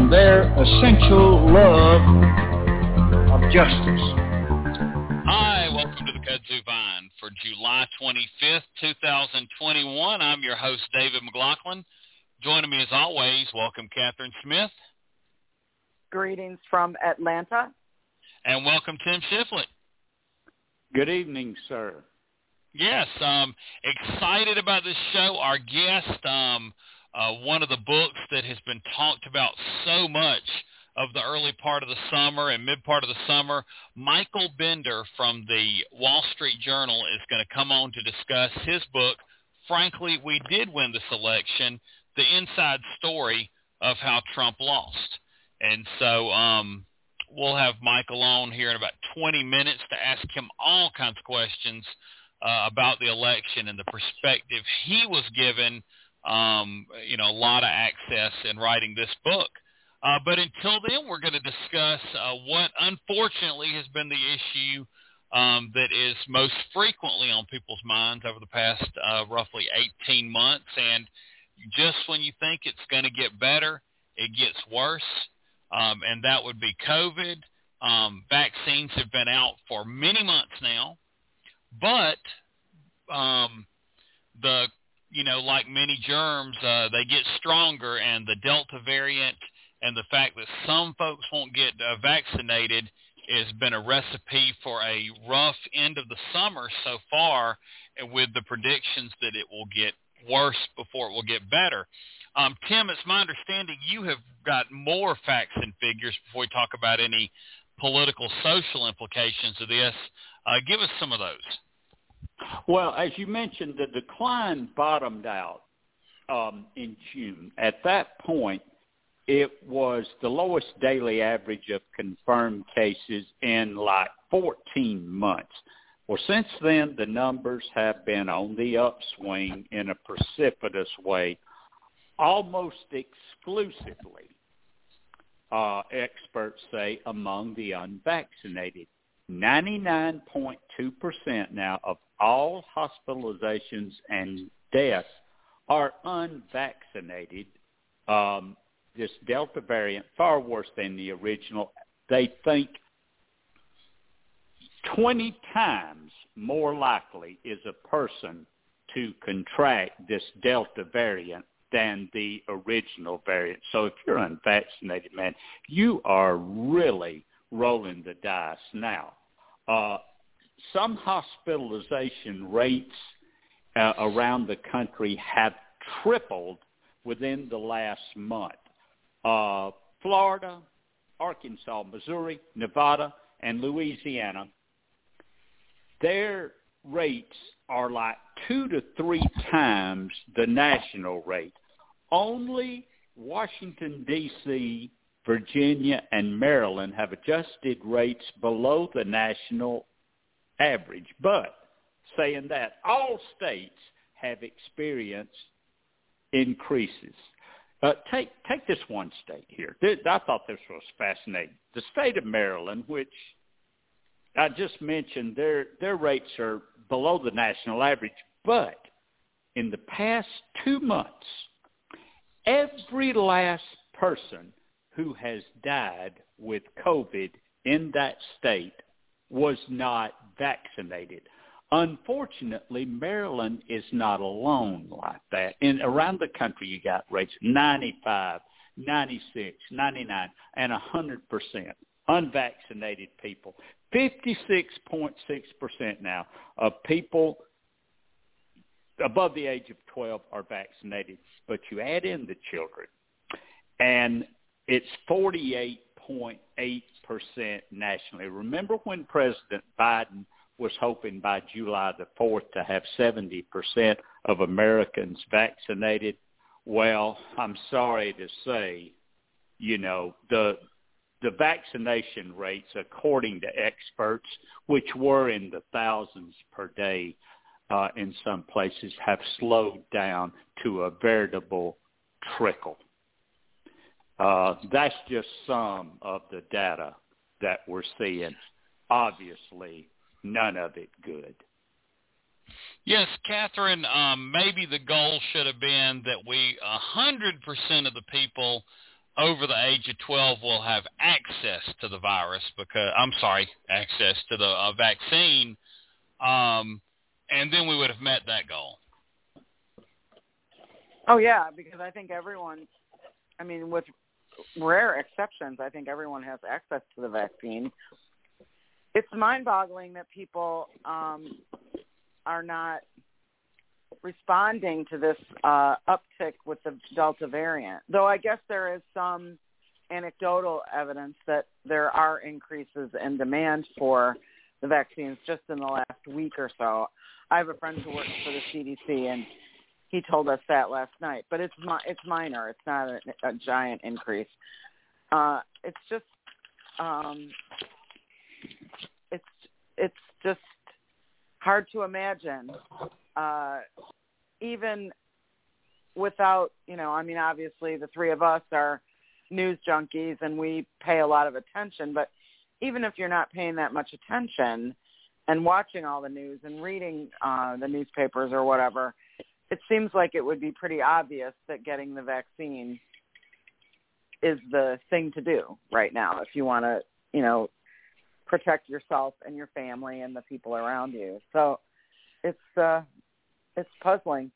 and their essential love of justice. Hi, welcome to the Kudzu Vine for July 25th, 2021. I'm your host, David McLaughlin. Joining me as always, welcome Catherine Smith. Greetings from Atlanta. And welcome Tim Shiflett. Good evening, sir. Yes, um, excited about this show. Our guest, um, uh, one of the books that has been talked about so much of the early part of the summer and mid part of the summer. Michael Bender from the Wall Street Journal is going to come on to discuss his book, Frankly, We Did Win This Election, the inside story of how Trump lost. And so um, we'll have Michael on here in about 20 minutes to ask him all kinds of questions uh, about the election and the perspective he was given, um, you know, a lot of access in writing this book. Uh, but until then, we're going to discuss uh, what unfortunately has been the issue um, that is most frequently on people's minds over the past uh, roughly 18 months. And just when you think it's going to get better, it gets worse. Um, and that would be COVID. Um, vaccines have been out for many months now, but um, the you know like many germs, uh, they get stronger, and the Delta variant and the fact that some folks won't get uh, vaccinated has been a recipe for a rough end of the summer so far, with the predictions that it will get worse before it will get better. Um, Tim, it's my understanding you have got more facts and figures before we talk about any political, social implications of this. Uh, give us some of those. Well, as you mentioned, the decline bottomed out um, in June. At that point, it was the lowest daily average of confirmed cases in like 14 months. Well, since then, the numbers have been on the upswing in a precipitous way, almost exclusively, uh, experts say, among the unvaccinated. 99.2% now of all hospitalizations and deaths are unvaccinated. Um, this Delta variant far worse than the original. They think 20 times more likely is a person to contract this Delta variant than the original variant. So if you're unvaccinated, man, you are really rolling the dice now. Uh, some hospitalization rates uh, around the country have tripled within the last month uh, Florida, Arkansas, Missouri, Nevada, and Louisiana, their rates are like two to three times the national rate. Only Washington, D.C., Virginia, and Maryland have adjusted rates below the national average. But saying that, all states have experienced increases. Uh, take take this one state here. I thought this was fascinating. The state of Maryland, which I just mentioned, their their rates are below the national average, but in the past two months, every last person who has died with COVID in that state was not vaccinated. Unfortunately, Maryland is not alone like that. In around the country, you got rates 95, 96, 99, and 100 percent unvaccinated people. 56.6 percent now of people above the age of 12 are vaccinated. But you add in the children, and it's 48.8 percent nationally. Remember when President Biden was hoping by July the 4th to have 70% of Americans vaccinated. Well, I'm sorry to say, you know, the the vaccination rates, according to experts, which were in the thousands per day uh, in some places, have slowed down to a veritable trickle. Uh, that's just some of the data that we're seeing. Obviously, none of it good. Yes, Catherine, um, maybe the goal should have been that we, 100% of the people over the age of 12 will have access to the virus because, I'm sorry, access to the uh, vaccine, um, and then we would have met that goal. Oh, yeah, because I think everyone, I mean, with rare exceptions, I think everyone has access to the vaccine. It's mind-boggling that people um, are not responding to this uh, uptick with the Delta variant. Though I guess there is some anecdotal evidence that there are increases in demand for the vaccines just in the last week or so. I have a friend who works for the CDC, and he told us that last night. But it's it's minor. It's not a, a giant increase. Uh, it's just um, it's it's just hard to imagine, uh, even without, you know, I mean, obviously the three of us are news junkies and we pay a lot of attention, but even if you're not paying that much attention and watching all the news and reading uh, the newspapers or whatever, it seems like it would be pretty obvious that getting the vaccine is the thing to do right now if you want to, you know, protect yourself and your family and the people around you. So it's uh it's puzzling.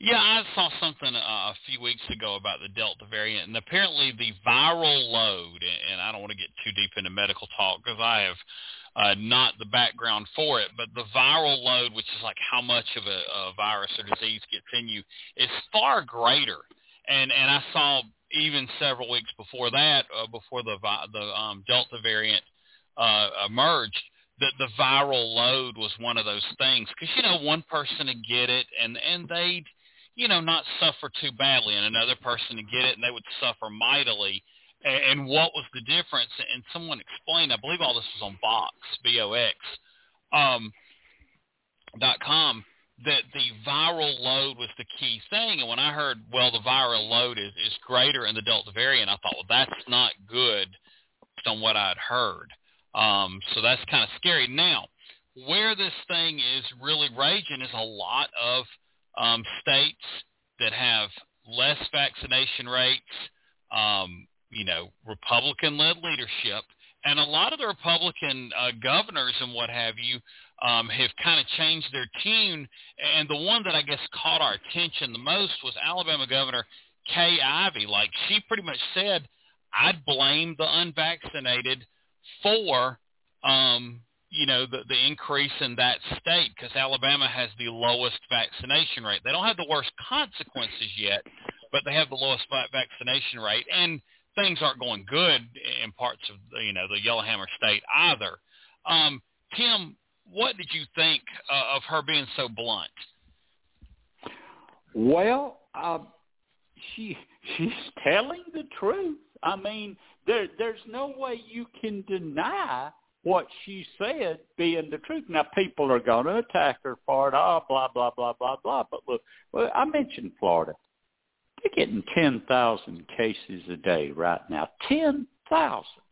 Yeah, I saw something uh, a few weeks ago about the Delta variant, and apparently the viral load, and I don't want to get too deep into medical talk because I have uh, not the background for it, but the viral load, which is like how much of a, a virus or disease gets in you, is far greater. And and I saw even several weeks before that, uh, before the the um, Delta variant uh, emerged, that the viral load was one of those things. Because you know, one person would get it and and they'd you know not suffer too badly, and another person would get it and they would suffer mightily. And, and what was the difference? And someone explained. I believe all this was on Box B O X um, dot com that the viral load was the key thing. And when I heard, well, the viral load is, is greater in the Delta variant, I thought, well, that's not good based on what I'd heard. Um, so that's kind of scary. Now, where this thing is really raging is a lot of um, states that have less vaccination rates, um, you know, Republican-led leadership, and a lot of the Republican uh, governors and what have you um, have kind of changed their tune. And the one that I guess caught our attention the most was Alabama Governor Kay Ivey. Like she pretty much said, I'd blame the unvaccinated for, um, you know, the, the increase in that state because Alabama has the lowest vaccination rate. They don't have the worst consequences yet, but they have the lowest vaccination rate. And things aren't going good in parts of, you know, the Yellowhammer State either. Um, Tim, what did you think uh, of her being so blunt? Well, uh, she she's telling the truth. I mean, there there's no way you can deny what she said being the truth. Now people are going to attack her for it. Oh, blah blah blah blah blah. But look, well, I mentioned Florida. They're getting ten thousand cases a day right now. Ten thousand.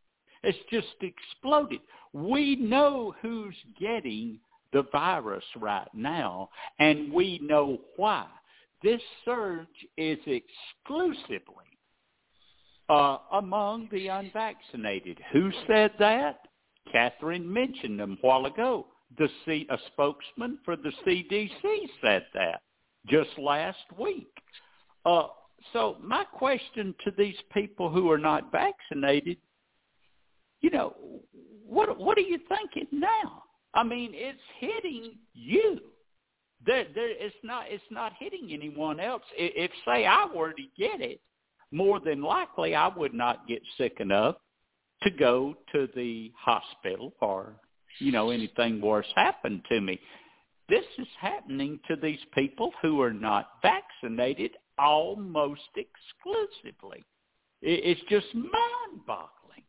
It's just exploded. We know who's getting the virus right now, and we know why. This surge is exclusively uh, among the unvaccinated. Who said that? Catherine mentioned them a while ago. The C, a spokesman for the CDC said that just last week. Uh, so my question to these people who are not vaccinated you know, what what are you thinking now? I mean, it's hitting you. There, there, it's not, it's not hitting anyone else. If, say I were to get it, more than likely I would not get sick enough to go to the hospital or, you know, anything worse happened to me. This is happening to these people who are not vaccinated almost exclusively. It's just mind mind-boggling.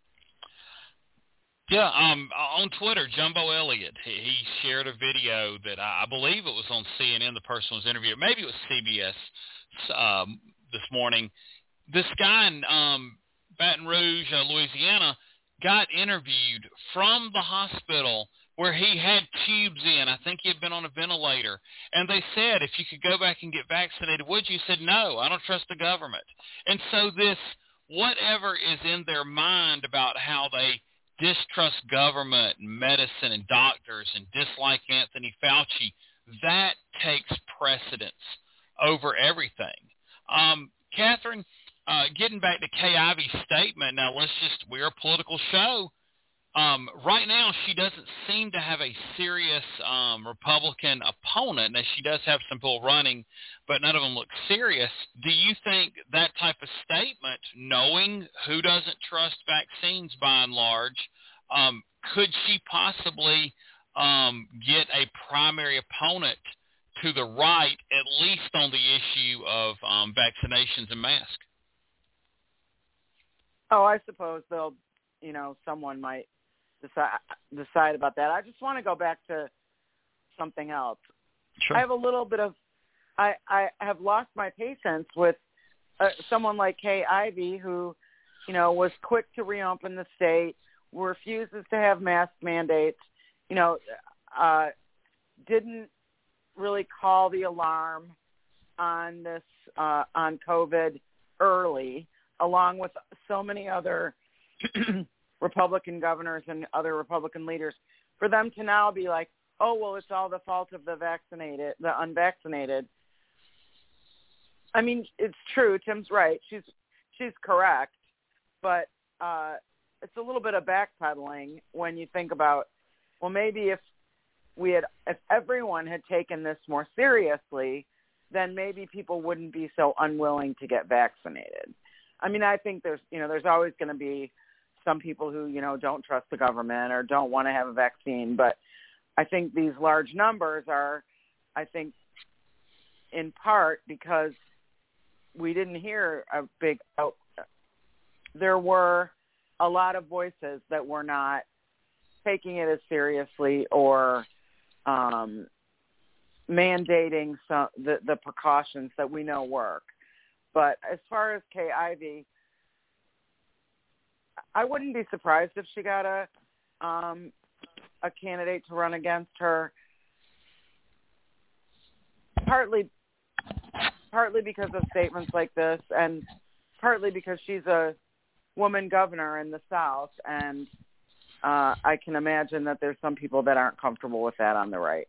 Yeah, um, on Twitter, Jumbo Elliott, he, he shared a video that I, I believe it was on CNN. The person was interviewed, maybe it was CBS um, this morning. This guy in um, Baton Rouge, uh, Louisiana, got interviewed from the hospital where he had tubes in. I think he had been on a ventilator. And they said, if you could go back and get vaccinated, would you? He said, no, I don't trust the government. And so this, whatever is in their mind about how they distrust government and medicine and doctors and dislike Anthony Fauci, that takes precedence over everything. Um, Catherine, uh, getting back to Kay Ivey's statement, now let's just, we're a political show. Um, right now, she doesn't seem to have a serious um, Republican opponent. Now, she does have some people running, but none of them look serious. Do you think that type of statement, knowing who doesn't trust vaccines by and large, um, could she possibly um, get a primary opponent to the right, at least on the issue of um, vaccinations and masks? Oh, I suppose they'll, you know, someone might decide decide about that. I just want to go back to something else. Sure. I have a little bit of, I I have lost my patience with uh, someone like Kay Ivey who, you know, was quick to reopen the state, refuses to have mask mandates, you know, uh, didn't really call the alarm on this uh, on COVID early, along with so many other Republican governors and other Republican leaders, for them to now be like, oh well, it's all the fault of the vaccinated, the unvaccinated. I mean, it's true. Tim's right. She's she's correct, but uh, it's a little bit of backpedaling when you think about, well, maybe if we had, if everyone had taken this more seriously, then maybe people wouldn't be so unwilling to get vaccinated. I mean, I think there's, you know, there's always going to be some people who, you know, don't trust the government or don't want to have a vaccine, but I think these large numbers are, I think, in part because we didn't hear a big out. There were a lot of voices that were not taking it as seriously or um, mandating some the, the precautions that we know work. But as far as Ivey, I wouldn't be surprised if she got a um, a candidate to run against her. Partly, partly because of statements like this, and partly because she's a woman governor in the South, and uh, I can imagine that there's some people that aren't comfortable with that on the right.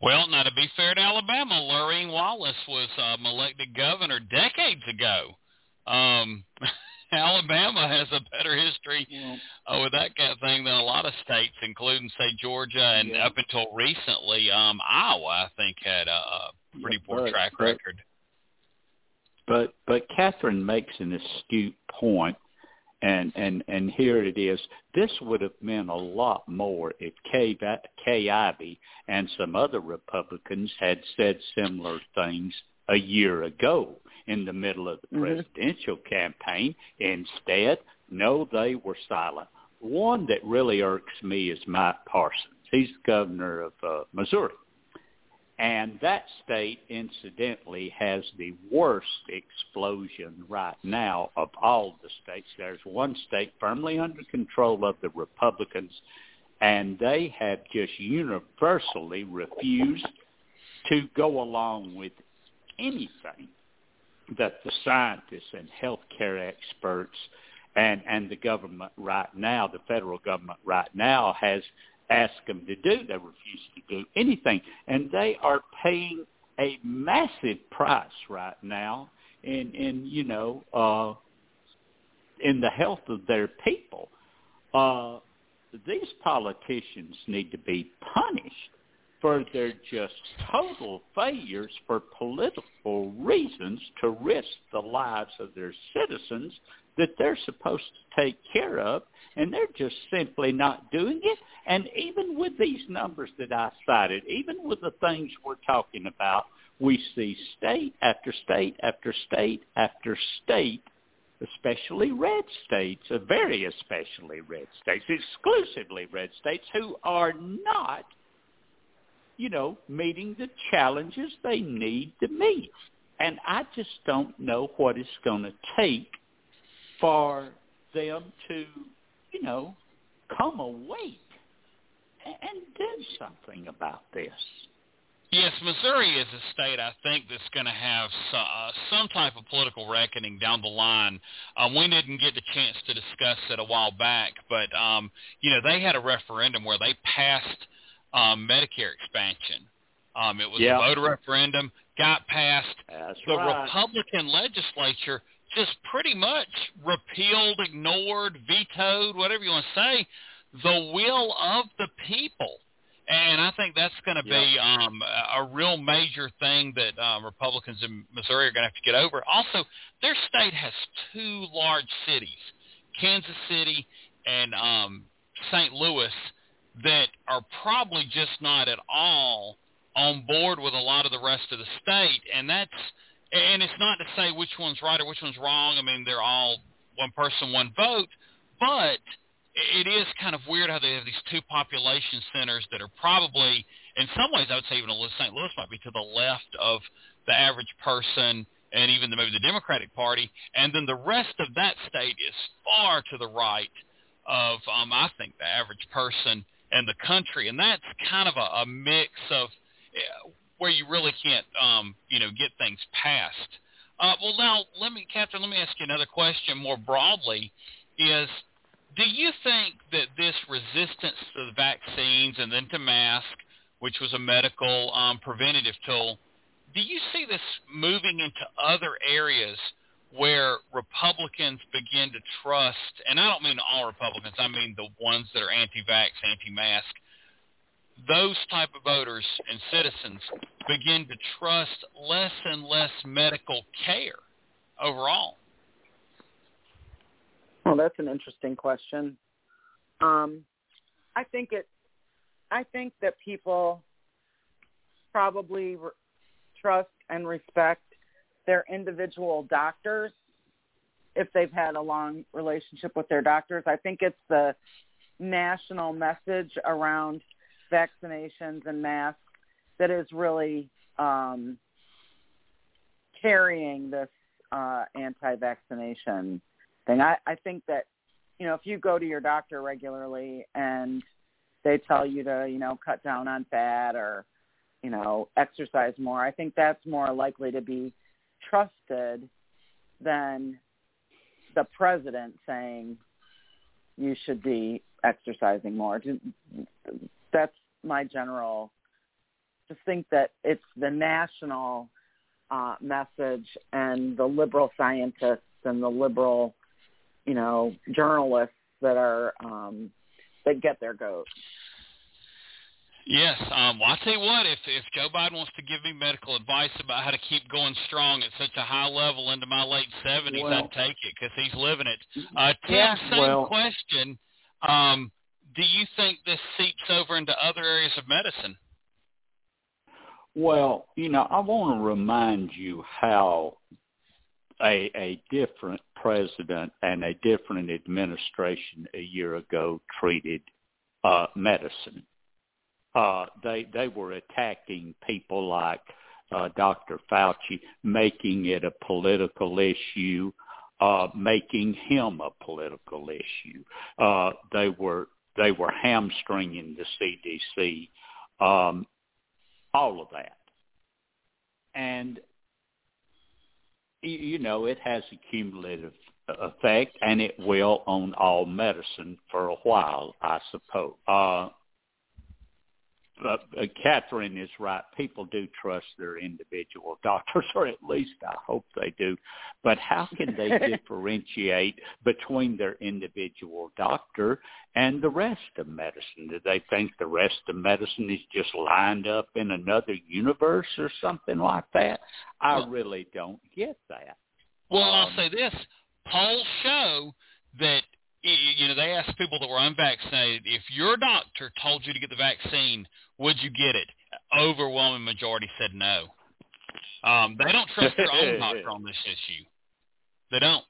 Well, now to be fair to Alabama, Lurleen Wallace was um, elected governor decades ago. Um, Alabama has a better history yeah. uh, with that kind of thing than a lot of states, including say Georgia and yeah. up until recently, um, Iowa I think had a, a pretty yeah, poor but, track but, record. But but Catherine makes an astute point, and and and here it is. This would have meant a lot more if Kay Kay Ivey and some other Republicans had said similar things a year ago in the middle of the mm-hmm. presidential campaign. Instead, no, they were silent. One that really irks me is Mike Parsons. He's governor of uh, Missouri. And that state, incidentally, has the worst explosion right now of all the states. There's one state firmly under control of the Republicans, and they have just universally refused to go along with anything that the scientists and healthcare experts and and the government right now, the federal government right now has asked them to do. They refuse to do anything, and they are paying a massive price right now in in you know uh, in the health of their people. Uh, these politicians need to be punished for their just total failures for political reasons to risk the lives of their citizens that they're supposed to take care of, and they're just simply not doing it. And even with these numbers that I cited, even with the things we're talking about, we see state after state after state after state especially red states, very especially red states, exclusively red states who are not, you know, meeting the challenges they need to meet. And I just don't know what it's going to take for them to, you know, come awake and do something about this. Yes, Missouri is a state I think that's going to have some, uh, some type of political reckoning down the line. Um, we didn't get the chance to discuss it a while back, but um, you know they had a referendum where they passed um, Medicare expansion. Um, it was yep. a voter referendum, got passed. That's the right. Republican legislature just pretty much repealed, ignored, vetoed, whatever you want to say, the will of the people. And I think that's going to be um, a real major thing that um, Republicans in Missouri are going to have to get over. Also, their state has two large cities, Kansas City and um, St. Louis, that are probably just not at all on board with a lot of the rest of the state. And that's and it's not to say which one's right or which one's wrong. I mean, they're all one person, one vote, but – it is kind of weird how they have these two population centers that are probably, in some ways, I would say even St. Louis might be to the left of the average person and even the, maybe the Democratic Party, and then the rest of that state is far to the right of, um, I think, the average person and the country, and that's kind of a, a mix of uh, where you really can't, um, you know, get things passed. Uh, well, now let me, Catherine, let me ask you another question more broadly: is do you think that this resistance to the vaccines and then to mask, which was a medical um, preventative tool, do you see this moving into other areas where Republicans begin to trust, and I don't mean all Republicans, I mean the ones that are anti-vax, anti-mask, those type of voters and citizens begin to trust less and less medical care overall? Well, that's an interesting question. Um, I think it. I think that people probably re- trust and respect their individual doctors if they've had a long relationship with their doctors. I think it's the national message around vaccinations and masks that is really um, carrying this uh, anti-vaccination thing. I, I think that, you know, if you go to your doctor regularly and they tell you to, you know, cut down on fat or, you know, exercise more, I think that's more likely to be trusted than the president saying you should be exercising more. That's my general. Just think that it's the national uh, message and the liberal scientists and the liberal you know, journalists that are um, that get their goat. Yes. Um, well, I'll tell you what, if if Joe Biden wants to give me medical advice about how to keep going strong at such a high level into my late 70s, well, I'd take it because he's living it. Uh, Tim, yeah, same well, question. Um, do you think this seeps over into other areas of medicine? Well, you know, I want to remind you how a, a different president and a different administration a year ago treated uh, medicine. Uh, they they were attacking people like uh, Dr. Fauci, making it a political issue, uh, making him a political issue. Uh, they were they were hamstringing the CDC, um, all of that, and you know, it has a cumulative effect, and it will on all medicine for a while, I suppose. Uh, uh, Catherine is right. People do trust their individual doctors, or at least I hope they do. But how can they differentiate between their individual doctor and the rest of medicine? Do they think the rest of medicine is just lined up in another universe or something like that? I really don't get that. Well, um, I'll say this: polls show that you know, they asked people that were unvaccinated, if your doctor told you to get the vaccine, would you get it? Overwhelming majority said no. Um, they don't trust their own doctor on this issue. They don't.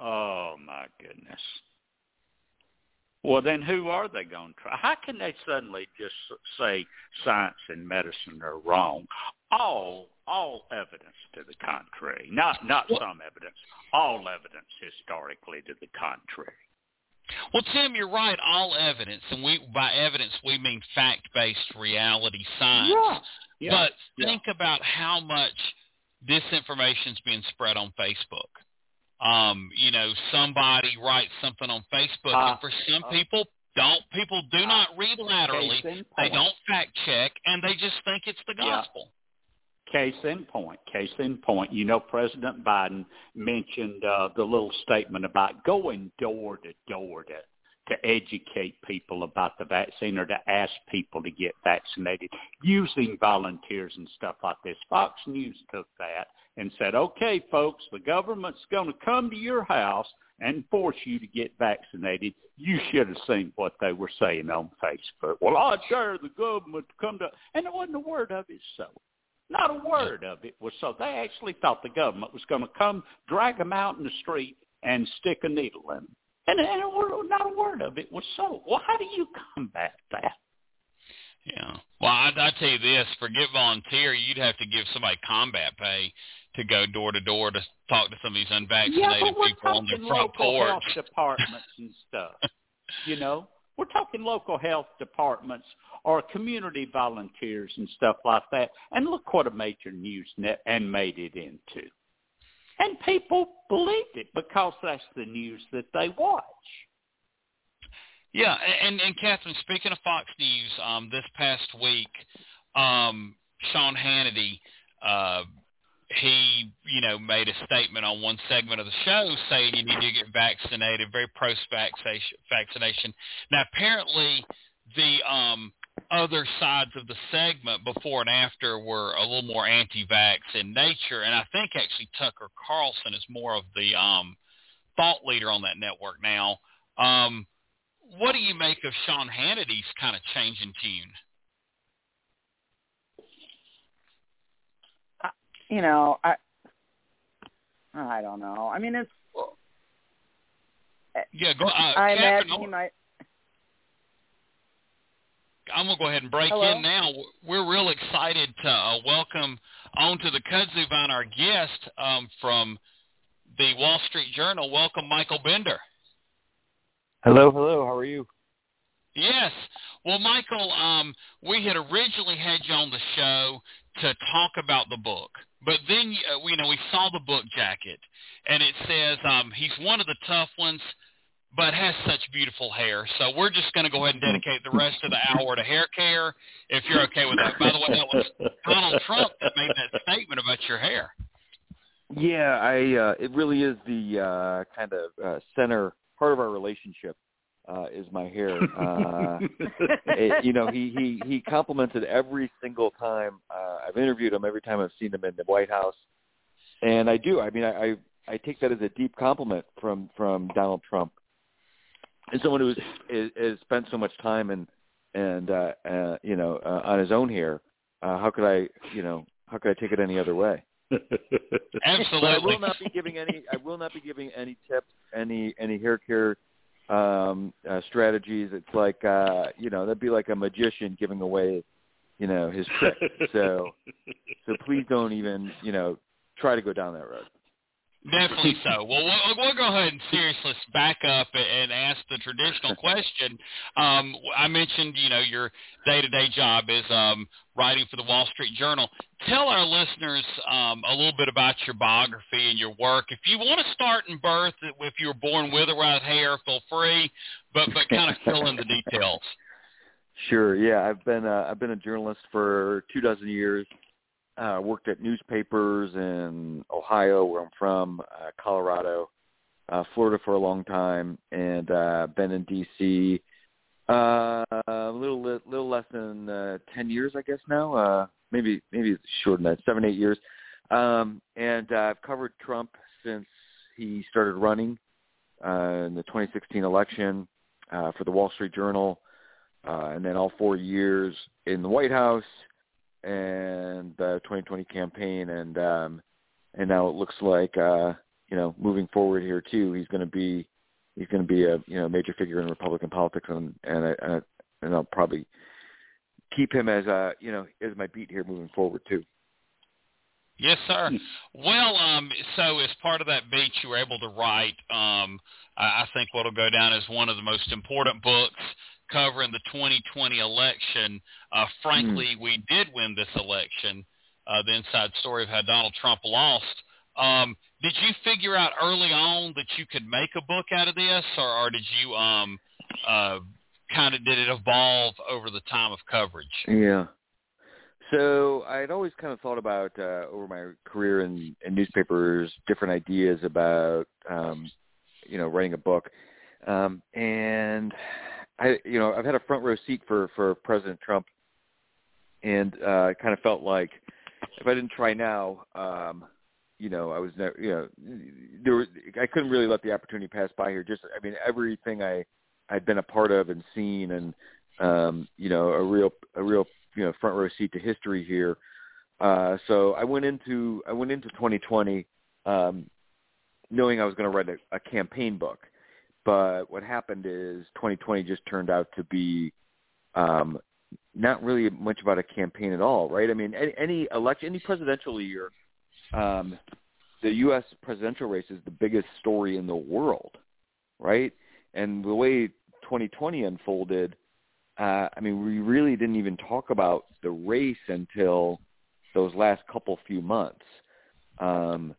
Oh my goodness. Well, then who are they going to try? How can they suddenly just say science and medicine are wrong? All all evidence to the contrary. Not not some evidence. All evidence historically to the contrary. Well, Tim, you're right. All evidence, and we by evidence we mean fact-based reality science. Yeah. yeah. But yeah. think about how much disinformation is being spread on Facebook. Um, you know, somebody writes something on Facebook, Uh, and for some uh, people, don't people do not read laterally. They don't fact check, and they just think it's the Yeah. gospel. Case in point. Case in point. You know, President Biden mentioned uh, the little statement about going door to door to to educate people about the vaccine or to ask people to get vaccinated using volunteers and stuff like this. Fox News took that and said, "Okay, folks, the government's going to come to your house and force you to get vaccinated." You should have seen what they were saying on Facebook. Well, I dare the government to come to, and it wasn't a word of it so. Not a word of it was so. They actually thought the government was going to come, drag them out in the street, and stick a needle in them. And, and not a word of it was so. Well, how do you combat that? Yeah. Well, I, I tell you this: forget volunteer. You'd have to give somebody combat pay to go door to door to talk to some of these unvaccinated yeah, but we're people on their talking front local porch. health departments and stuff. you know, we're talking local health departments or community volunteers and stuff like that. And look what a major news net and made it into. And people believed it because that's the news that they watch. Yeah, and and Catherine, speaking of Fox News, um, this past week, um, Sean Hannity, uh, he you know made a statement on one segment of the show saying you need to get vaccinated, very pro vaccination. Now apparently, the um, other sides of the segment before and after were a little more anti-vax in nature, and I think actually Tucker Carlson is more of the um, thought leader on that network now. Um, what do you make of Sean Hannity's kind of change in tune? You know, I I don't know. I mean, it's Yeah, go. Uh, I Catherine, imagine I'm- he might. I'm gonna go ahead and break Hello? in now. We're real excited to uh, welcome onto the Kudzu Vine our guest um, from the Wall Street Journal. Welcome, Michael Bender. Hello, hello. How are you? Yes. Well, Michael, um, we had originally had you on the show to talk about the book, but then uh, you know we saw the book jacket, and it says um, he's one of the tough ones, but has such beautiful hair. So we're just going to go ahead and dedicate the rest of the hour to hair care, if you're okay with that. By the way, that was Donald Trump that made that statement about your hair. Yeah, I. Uh, it really is the uh, kind of uh, center part of our relationship uh, is my hair. Uh, it, you know, he he he complimented every single time uh, I've interviewed him. Every time I've seen him in the White House, and I do. I mean, I I, I take that as a deep compliment from from Donald Trump, and someone who's is, has spent so much time and and uh, uh, you know uh, on his own hair. Uh, how could I, you know, how could I take it any other way? Absolutely. But I will not be giving any. I will not be giving any tips, any any hair care um, uh, strategies. It's like uh, you know that'd be like a magician giving away, you know, his trick. So so please don't even you know try to go down that road. Definitely so. Well, we'll, we'll go ahead and seriously back up and ask the traditional question. Um, I mentioned, you know, your day-to-day job is um, writing for the Wall Street Journal. Tell our listeners um, a little bit about your biography and your work. If you want to start in birth, if you were born with or without hair, feel free, but but kind of fill in the details. Sure. Yeah, I've been uh, I've been a journalist for two dozen years. Uh, worked at newspapers in Ohio, where I'm from, uh, Colorado, uh, Florida for a long time, and uh, been in D.C. Uh, a little little less than uh, ten years, I guess now. Uh, maybe maybe it's shorter than that, seven eight years. Um, and uh, I've covered Trump since he started running uh, in the 2016 election uh, for the Wall Street Journal, uh, and then all four years in the White House and the 2020 campaign, and um, and now it looks like uh, you know, moving forward here too, he's going to be he's going to be a you know major figure in Republican politics, and and I, and, I, and I'll probably keep him as a you know as my beat here moving forward too. Yes, sir. Well, um, so as part of that beat, you were able to write, um, I think what'll go down as one of the most important books covering the 2020 election. Uh, frankly, mm. we did win this election. Uh, the inside story of how Donald Trump lost. Um, did you figure out early on that you could make a book out of this, or, or did you um, uh, kind of did it evolve over the time of coverage? Yeah. So I had always kind of thought about uh, over my career in, in newspapers different ideas about um, you know writing a book, um, and I you know I've had a front row seat for for President Trump, and uh, kind of felt like if I didn't try now, um, you know I was never you know there was, I couldn't really let the opportunity pass by here. Just I mean everything I I'd been a part of and seen, and um, you know a real a real you know front row seat to history here. Uh, so I went into I went into 2020 um, knowing I was going to write a, a campaign book, but what happened is 2020 just turned out to be um, not really much about a campaign at all, right? I mean, any, any election, any presidential year, um, the U.S. presidential race is the biggest story in the world, right? And the way 2020 unfolded, uh, I mean, we really didn't even talk about the race until those last couple few months. Um,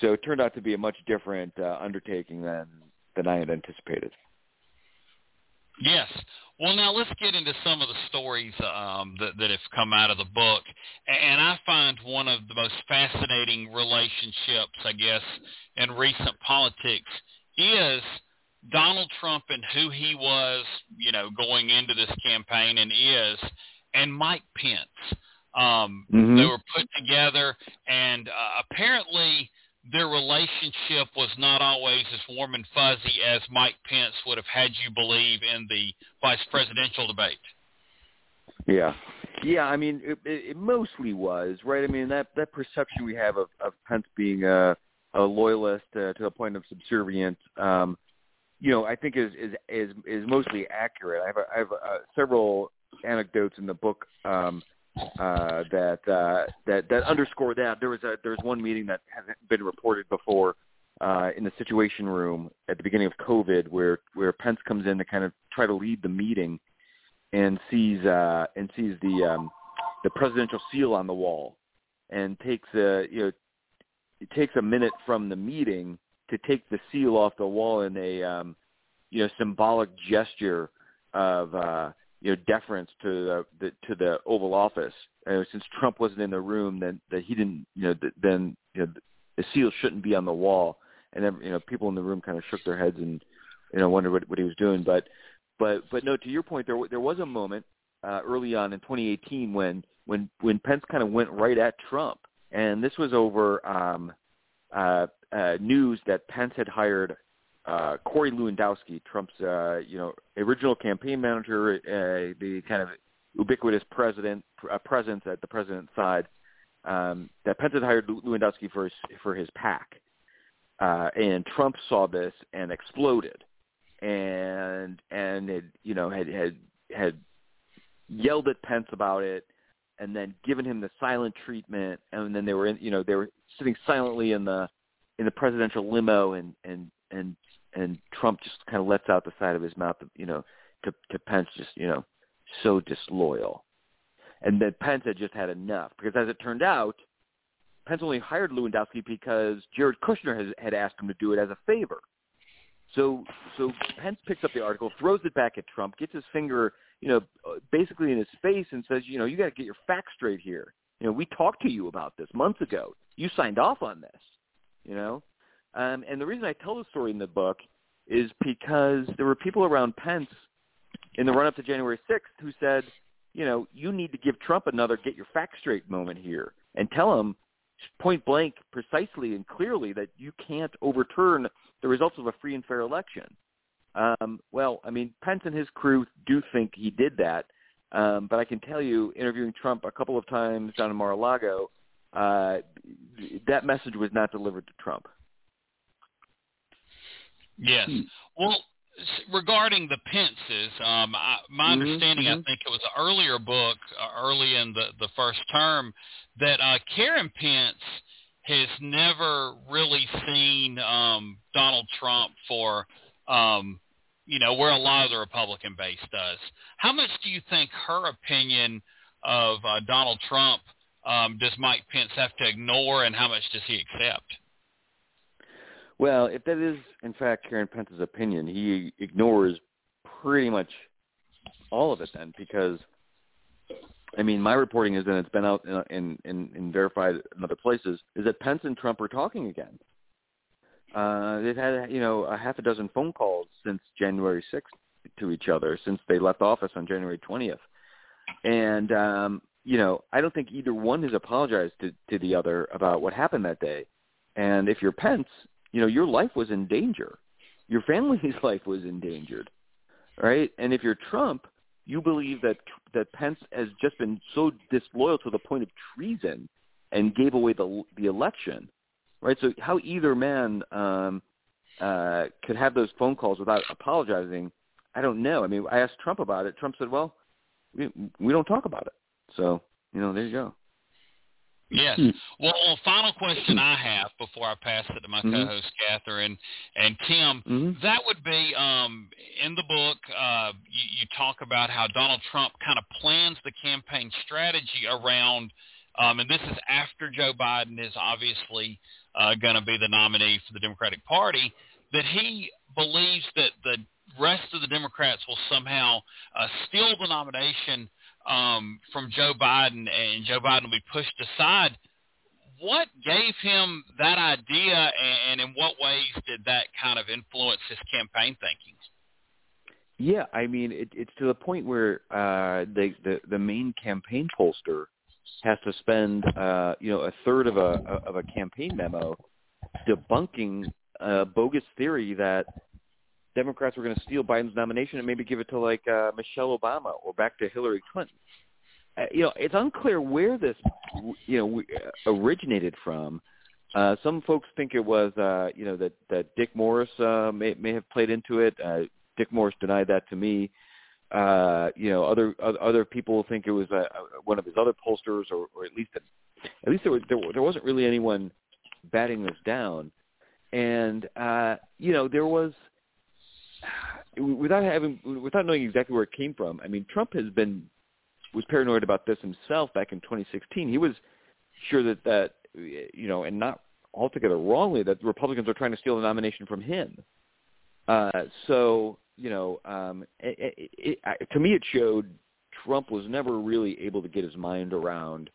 so it turned out to be a much different uh, undertaking than than I had anticipated. Yes. Well, now let's get into some of the stories um, that, that have come out of the book. And I find one of the most fascinating relationships, I guess, in recent politics is Donald Trump and who he was, you know, going into this campaign and is, and Mike Pence. Um, mm-hmm. They were put together, and uh, apparently their relationship was not always as warm and fuzzy as Mike Pence would have had you believe in the vice presidential debate. Yeah, yeah. I mean, it, it mostly was right. I mean, that that perception we have of, of Pence being a, a loyalist uh, to the point of subservient. Um, you know, I think is is is is mostly accurate. I have I have uh, several anecdotes in the book um, uh, that uh, that that underscore that. There was a there was one meeting that hasn't been reported before uh, in the Situation Room at the beginning of COVID, where where Pence comes in to kind of try to lead the meeting, and sees uh, and sees the um, the presidential seal on the wall, and takes a you know it takes a minute from the meeting to take the seal off the wall in a um, you know symbolic gesture of uh, you know deference to the, the to the Oval Office. Since Trump wasn't in the room, then that he didn't you know then you know the seal shouldn't be on the wall. And then you know people in the room kind of shook their heads and you know wondered what, what he was doing. But but but no, to your point, there there was a moment uh, early on in 2018 when when when Pence kind of went right at Trump, and this was over um, uh, uh, news that Pence had hired uh, Corey Lewandowski, Trump's uh, you know original campaign manager, uh, the kind of ubiquitous president uh, presence at the president's side. Um, that Pence had hired Lewandowski for his for his PAC, uh, and Trump saw this and exploded, and and it, you know had had had yelled at Pence about it, and then given him the silent treatment, and then they were in you know they were sitting silently in the in the presidential limo, and and and and Trump just kind of lets out the side of his mouth, you know, to to Pence, just you know, so disloyal, and then Pence had just had enough because as it turned out, Pence only hired Lewandowski because Jared Kushner has, had asked him to do it as a favor. So so Pence picks up the article, throws it back at Trump, gets his finger, you know, basically in his face, and says, you know, you got to get your facts straight here. You know, we talked to you about this months ago. You signed off on this you know. Um, and the reason I tell the story in the book is because there were people around Pence in the run-up to January 6th who said, you know, you need to give Trump another get your facts straight moment here and tell him point blank, precisely and clearly that you can't overturn the results of a free and fair election. Um, well, I mean, Pence and his crew do think he did that, um, but I can tell you, interviewing Trump a couple of times down in Mar-a-Lago, uh, that message was not delivered to Trump. Yes. Hmm. Well, regarding the Pences, um, I, my Mhm, understanding, I mhm. think it was an earlier book, uh, early in the the first term, that uh, Karen Pence has never really seen um, Donald Trump for, um, you know, where a lot of the Republican base does. How much do you think her opinion of uh, Donald Trump um, does Mike Pence have to ignore, and how much does he accept? Well, if that is in fact Karen Pence's opinion, he ignores pretty much all of it then, because I mean, my reporting is, and it's been out in verified in other places, is that Pence and Trump are talking again. Uh, they've had you know a half a dozen phone calls since January 6th to each other since they left office on January 20th, and um, you know I don't think either one has apologized to, to the other about what happened that day. And if you're Pence, you know your life was in danger, your family's life was endangered, right? And if you're Trump, you believe that that Pence has just been so disloyal to the point of treason and gave away the the election, right? So how either man um, uh, could have those phone calls without apologizing, I don't know. I mean, I asked Trump about it. Trump said, "Well, we we don't talk about it." So you know, there you go. Yes. Hmm. Well, well, final question I have before I pass it to my Mhm. co-host Catherine and Tim. Mhm. That would be um, in the book. Uh, you, you talk about how Donald Trump kind of plans the campaign strategy around, um, and this is after Joe Biden is obviously uh, going to be the nominee for the Democratic Party. That he believes that the rest of the Democrats will somehow uh, steal the nomination um, from Joe Biden, and Joe Biden will be pushed aside. What gave him that idea, and, in what ways did that kind of influence his campaign thinking? Yeah, I mean, it, it's to the point where uh, the, the the main campaign pollster has to spend, uh, you know, a third of a of a campaign memo debunking a bogus theory that Democrats were going to steal Biden's nomination and maybe give it to like uh, Michelle Obama or back to Hillary Clinton. Uh, you know, it's unclear where this, you know, uh, originated from. Uh, some folks think it was, uh, you know, that that Dick Morris uh, may may have played into it. Uh, Dick Morris denied that to me. Uh, you know, other other people think it was uh, one of his other pollsters, or, or at least at least there was there, there wasn't really anyone batting this down. And uh, you know, there was without having without knowing exactly where it came from. I mean, Trump has been was paranoid about this himself back in 2016. He was sure that that you know, and not altogether wrongly, that the Republicans are trying to steal the nomination from him. Uh, so you know, um, it, it, it, to me, it showed Trump was never really able to get his mind around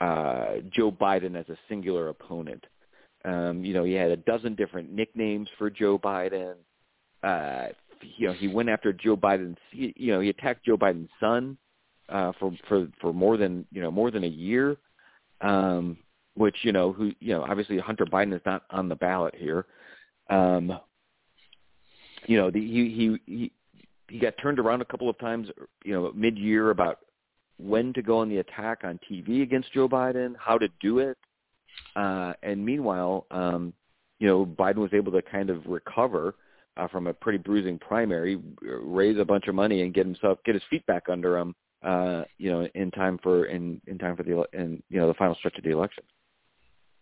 uh, Joe Biden as a singular opponent. Um, you know, he had a dozen different nicknames for Joe Biden. Uh, you know, he went after Joe Biden's. You know, he attacked Joe Biden's son uh, for for for more than you know more than a year. Um, which you know, who you know, obviously Hunter Biden is not on the ballot here. Um, you know, the, he he he he got turned around a couple of times. You know, mid year about when to go on the attack on TV against Joe Biden, how to do it. Uh, and meanwhile, um, you know, Biden was able to kind of recover uh, from a pretty bruising primary, raise a bunch of money, and get himself get his feet back under him. Uh, you know, in time for in in time for the in you know the final stretch of the election.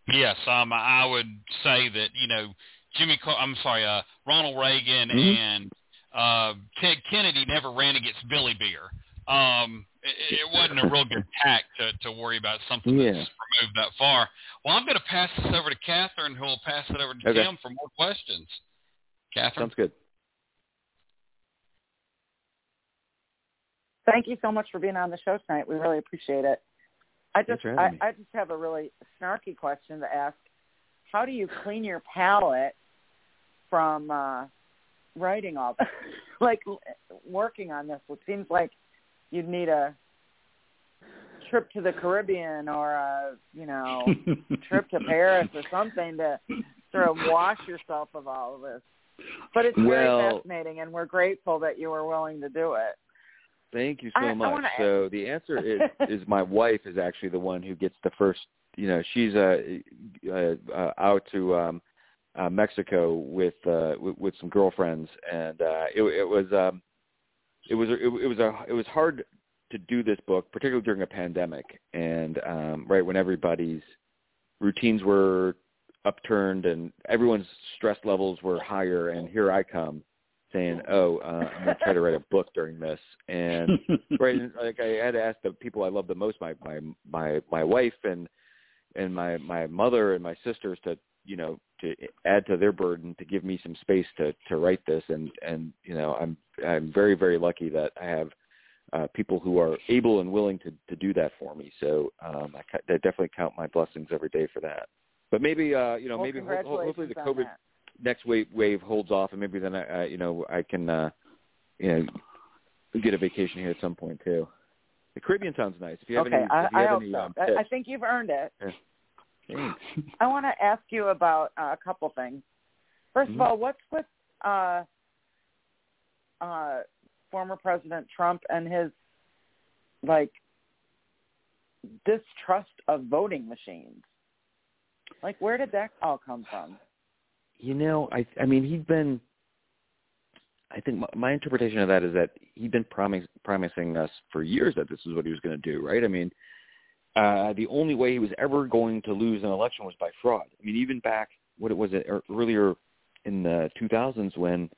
Yes, um, I would say that you know Jimmy. Car- I'm sorry, uh, Ronald Reagan Mhm. and uh, Ted Kennedy never ran against Billy Beer. Um, it, it wasn't a real good tack to, to worry about something Yeah. that's removed that far. Well, I'm going to pass this over to Catherine, who will pass it over to Okay. Tim for more questions. Catherine. Sounds good. Thank you so much for being on the show tonight. We really appreciate it. I just I. I just have a really snarky question to ask. How do you clean your palate from uh writing all this? like working on this? It seems like you'd need a trip to the Caribbean or a, you know, trip to Paris or something to sort of wash yourself of all of this. But it's very Well- fascinating and we're grateful that you were willing to do it. Thank you so I- I much. wanna so the answer is is my wife is actually the one who gets the first. You know, she's uh, uh, uh out to um uh, Mexico with, uh, with with some girlfriends, and uh, it, it was um, it was it, it was a it was hard to do this book, particularly during a pandemic, and um, right when everybody's routines were upturned and everyone's stress levels were higher, and here I come saying, "Oh, uh, I'm going to try to write a book during this," and right, like I had to ask the people I love the most, my my my my wife and and my my mother and my sisters to you know to add to their burden to give me some space to to write this. And and you know i'm i'm very very lucky that i have uh people who are able and willing to to do that for me. So um i, I definitely count my blessings every day for that but maybe uh you know well, maybe ho- hopefully the covid next wave wave holds off and maybe then i uh, you know i can uh you know get a vacation here at some point too the caribbean sounds nice if you have okay, any if I, you I have any so. um, I, tips, I think you've earned it. Yeah. Thanks. I want to ask you about uh, a couple things. 1st Mhm. of all, what's with uh, uh, former President Trump and his like distrust of voting machines? Like, where did that all come from? You know, I I mean, he'd been. I think my, my interpretation of that is that he'd been promis- promising us for years that this is what he was going to do, right? I mean, uh, the only way he was ever going to lose an election was by fraud. I mean, even back what it was it, earlier in the 2000s when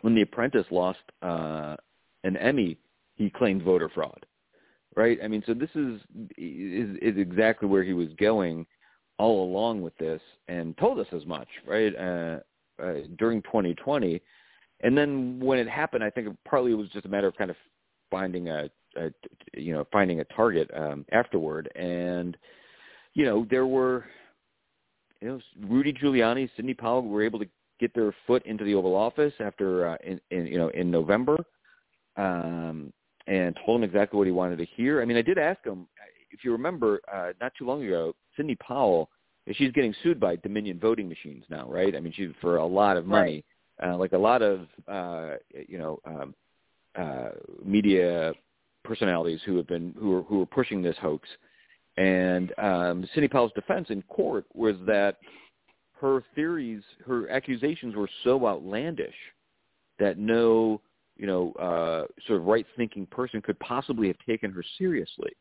when The Apprentice lost uh, an Emmy, he claimed voter fraud, right? I mean, so this is is, is exactly where he was going all along with this and told us as much, right? Uh, uh, during 2020, and then when it happened, I think partly it was just a matter of kind of finding a, a you know finding a target um, afterward, and you know there were you know Rudy Giuliani, Sidney Powell were able to get their foot into the Oval Office after uh, in, in you know in November, um, and told him exactly what he wanted to hear. I mean, I did ask him if you remember uh, not too long ago, Sidney Powell. She's getting sued by Dominion voting machines now, right? I mean, she's for a lot of money, uh, like a lot of uh, you know um, uh, media personalities who have been who are who are pushing this hoax. And um, Sidney Powell's defense in court was that her theories, her accusations were so outlandish that no, you know, uh, sort of right-thinking person could possibly have taken her seriously.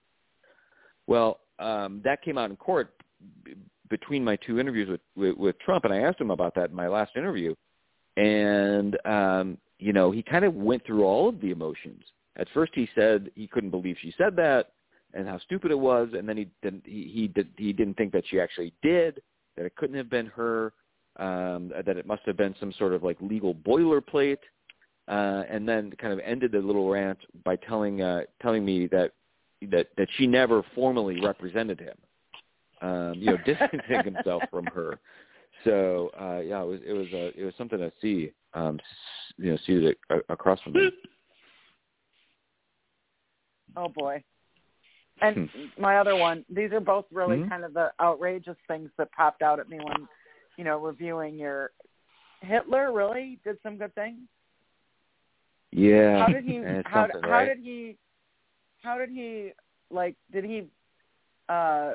Well, um, that came out in court b- between my two interviews with, with, with Trump, and I asked him about that in my last interview. And um, you know, he kind of went through all of the emotions. At first, he said he couldn't believe she said that and how stupid it was, and then he didn't he he, did, he didn't think that she actually did, that it couldn't have been her, um, that it must have been some sort of like legal boilerplate, uh, and then kind of ended the little rant by telling uh, telling me that that that she never formally represented him, um, you know, distancing himself from her. So uh, yeah, it was it was uh, it was something to see, um, you know, see it a- across from me. Oh boy. And my other one, these are both really Mhm. kind of the outrageous things that popped out at me when, you know, reviewing your Hitler really did some good things. Yeah, How did he how something, how did he how did he like did he uh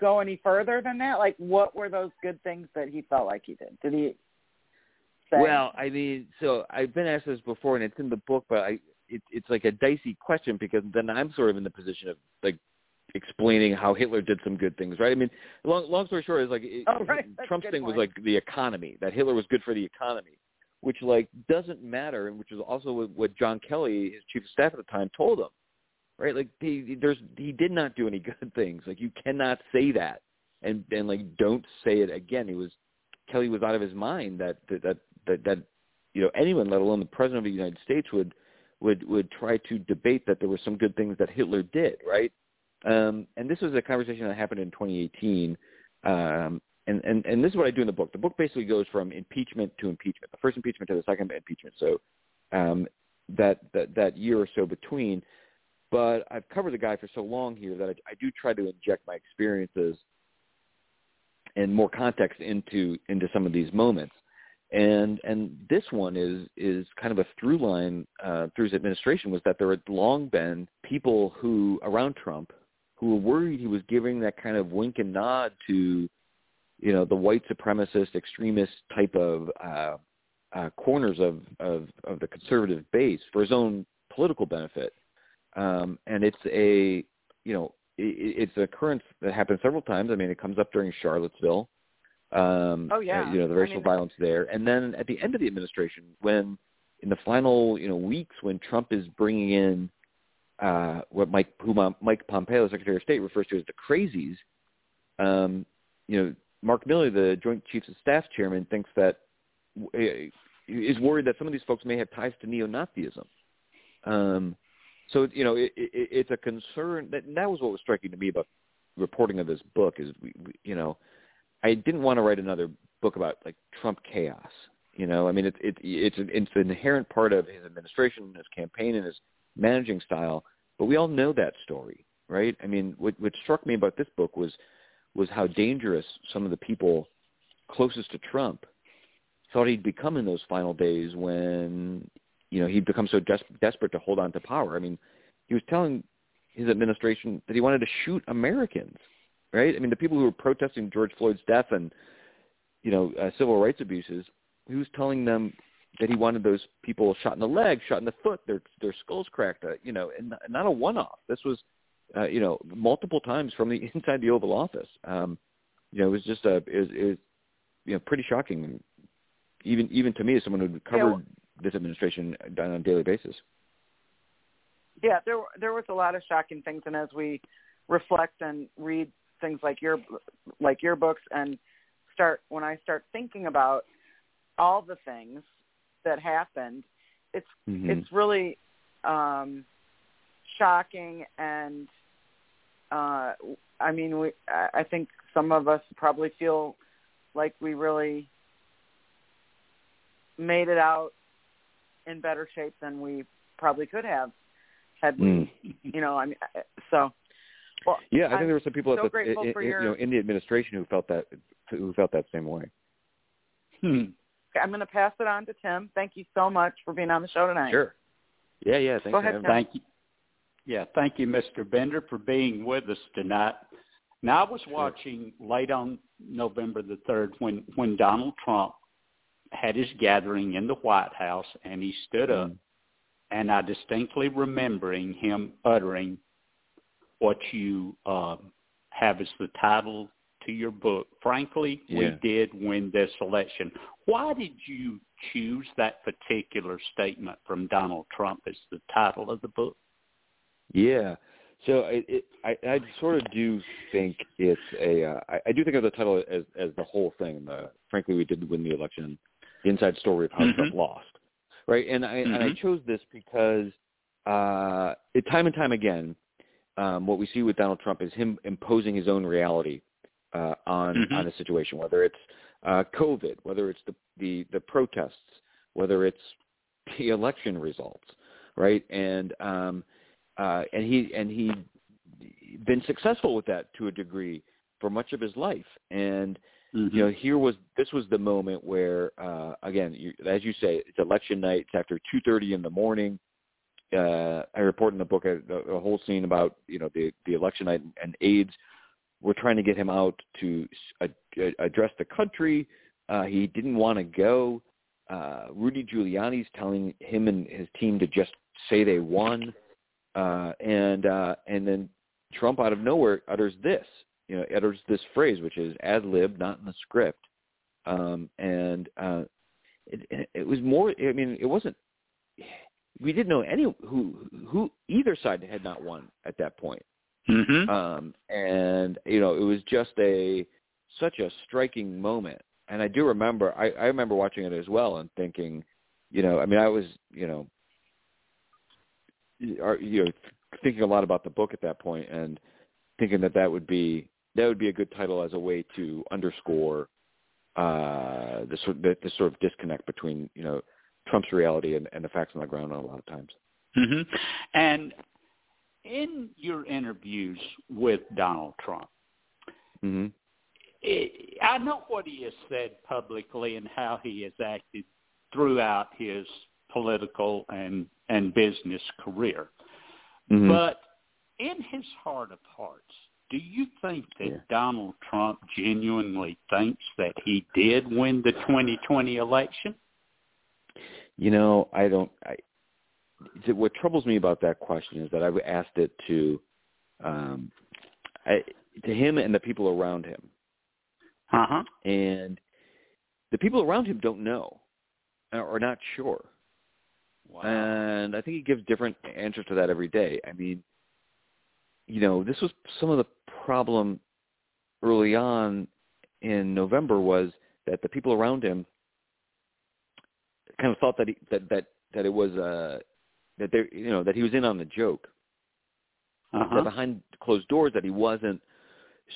go any further than that? Like what were those good things that he felt like he did? Did he say Well, I mean, so I've been asked this before, and it's in the book, but I it, it's like a dicey question because then I'm sort of in the position of like explaining how Hitler did some good things, right? I mean, long long story short is like it, Oh, right. Trump's thing was like the economy that Hitler was good for the economy, which like doesn't matter, and which is also what, what John Kelly, his chief of staff at the time, told him, right? Like he there's he did not do any good things. Like you cannot say that, and and like don't say it again. He was Kelly was out of his mind that that that that, that you know anyone, let alone the president of the United States, would would would try to debate that there were some good things that Hitler did, right? Um, and this was a conversation that happened in 2018. Um, and, and, and this is what I do in the book. The book basically goes from impeachment to impeachment, the first impeachment to the second impeachment. So um, that, that that year or so between. But I've covered the guy for so long here that I, I do try to inject my experiences and more context into into some of these moments. And and this one is is kind of a through line uh, through his administration was that there had long been people who around Trump who were worried he was giving that kind of wink and nod to you know the white supremacist extremist type of uh, uh, corners of, of of the conservative base for his own political benefit, um, and it's a you know it, it's an occurrence that happens several times. I mean, it comes up during Charlottesville. Um, oh yeah, you know the racial I mean, violence there, and then at the end of the administration, when in the final you know weeks when Trump is bringing in uh, what Mike who Mike Pompeo, Secretary of State, refers to as the crazies. Um, you know, Mark Milley, the Joint Chiefs of Staff chairman, thinks that is worried that some of these folks may have ties to neo-Nazism. Um, so you know, it, it, it's a concern that that was what was striking to me about reporting of this book is we, we, you know, I didn't want to write another book about like Trump chaos. You know, I mean, it, it, it's an, it's an inherent part of his administration, his campaign, and his managing style. But we all know that story, right? I mean, what, what struck me about this book was was how dangerous some of the people closest to Trump thought he'd become in those final days when you know he'd become so des- desperate to hold on to power. I mean, he was telling his administration that he wanted to shoot Americans, right? I mean, the people who were protesting George Floyd's death and you know uh, civil rights abuses, he was telling them that he wanted those people shot in the leg, shot in the foot, their their skulls cracked, uh, you know, and not a one-off. This was, uh, you know, multiple times from the inside the Oval Office. Um, you know, it was just a, it was, it was you know, pretty shocking, even even to me as someone who covered yeah. This administration done on a daily basis. Yeah, there there was a lot of shocking things, and as we reflect and read things like your like your books and start when I start thinking about all the things that happened, it's mm-hmm. it's really um, shocking and uh, I mean we I think some of us probably feel like we really made it out in better shape than we probably could have had we mm. you know I mean so well, yeah, I think I'm there were some people so at the, grateful in, for in, your, you know in the administration who felt that who felt that same way. Hmm. I'm going to pass it on to Tim. Thank you so much for being on the show tonight. Sure. Yeah, yeah. Thanks Go ahead, Tim. Thank you. Yeah, thank you, Mr. Bender, for being with us tonight. Now, I was watching late on November the 3rd when, when Donald Trump had his gathering in the White House and he stood mm. up, and I distinctly remembering him uttering what you um, have as the title to your book. Frankly, Yeah. we did win this election. Why did you choose that particular statement from Donald Trump as the title of the book? Yeah. So it, it, I, I sort of do think it's a. Uh, I, I do think of the title as as the whole thing. The, frankly, we did win the election. The inside story of how Mhm. Trump lost, right? And I and I Mhm. chose this because uh, it, time and time again, um, what we see with Donald Trump is him imposing his own reality uh, on Mhm. on a situation, whether it's uh, COVID, whether it's the, the the protests, whether it's the election results, right? And um, uh, and he and he been successful with that to a degree for much of his life. And Mm-hmm. you know, here was this was the moment where, uh, again, you, as you say, it's election night. It's after two thirty in the morning. Uh, I report in the book a, a whole scene about you know the the election night and aides. We're trying to get him out to uh, address the country. Uh, he didn't want to go. Uh, Rudy Giuliani's telling him and his team to just say they won, uh, and uh, and then Trump out of nowhere utters this, you know, utters this phrase, which is ad lib, not in the script, um, and uh, it, it was more. I mean, it wasn't. We didn't know any who who either side had not won at that point, Mm-hmm. um, and you know, it was just a such a striking moment. And I do remember, I, I remember watching it as well and thinking, you know, I mean, I was, you know, are, you know, thinking a lot about the book at that point and thinking that that would be that would be a good title as a way to underscore uh, the sort the, the sort of disconnect between you know Trump's reality and, and the facts on the ground a lot of times. Mm-hmm. And in your interviews with Donald Trump, Mm-hmm. it, I know what he has said publicly and how he has acted throughout his political and and business career. Mm-hmm. But in his heart of hearts, do you think that Yeah. Donald Trump genuinely thinks that he did win the 2020 election? You know, I don't. I, what troubles me about that question is that I've asked it to, um, I, to him and the people around him, Uh huh. and the people around him don't know, or are not sure. Wow. And I think he gives different answers to that every day. I mean, you know, this was some of the problem early on in November was that the people around him kind of thought that he, that that that it was uh that they you know that he was in on the joke. That uh-huh. behind closed doors that he wasn't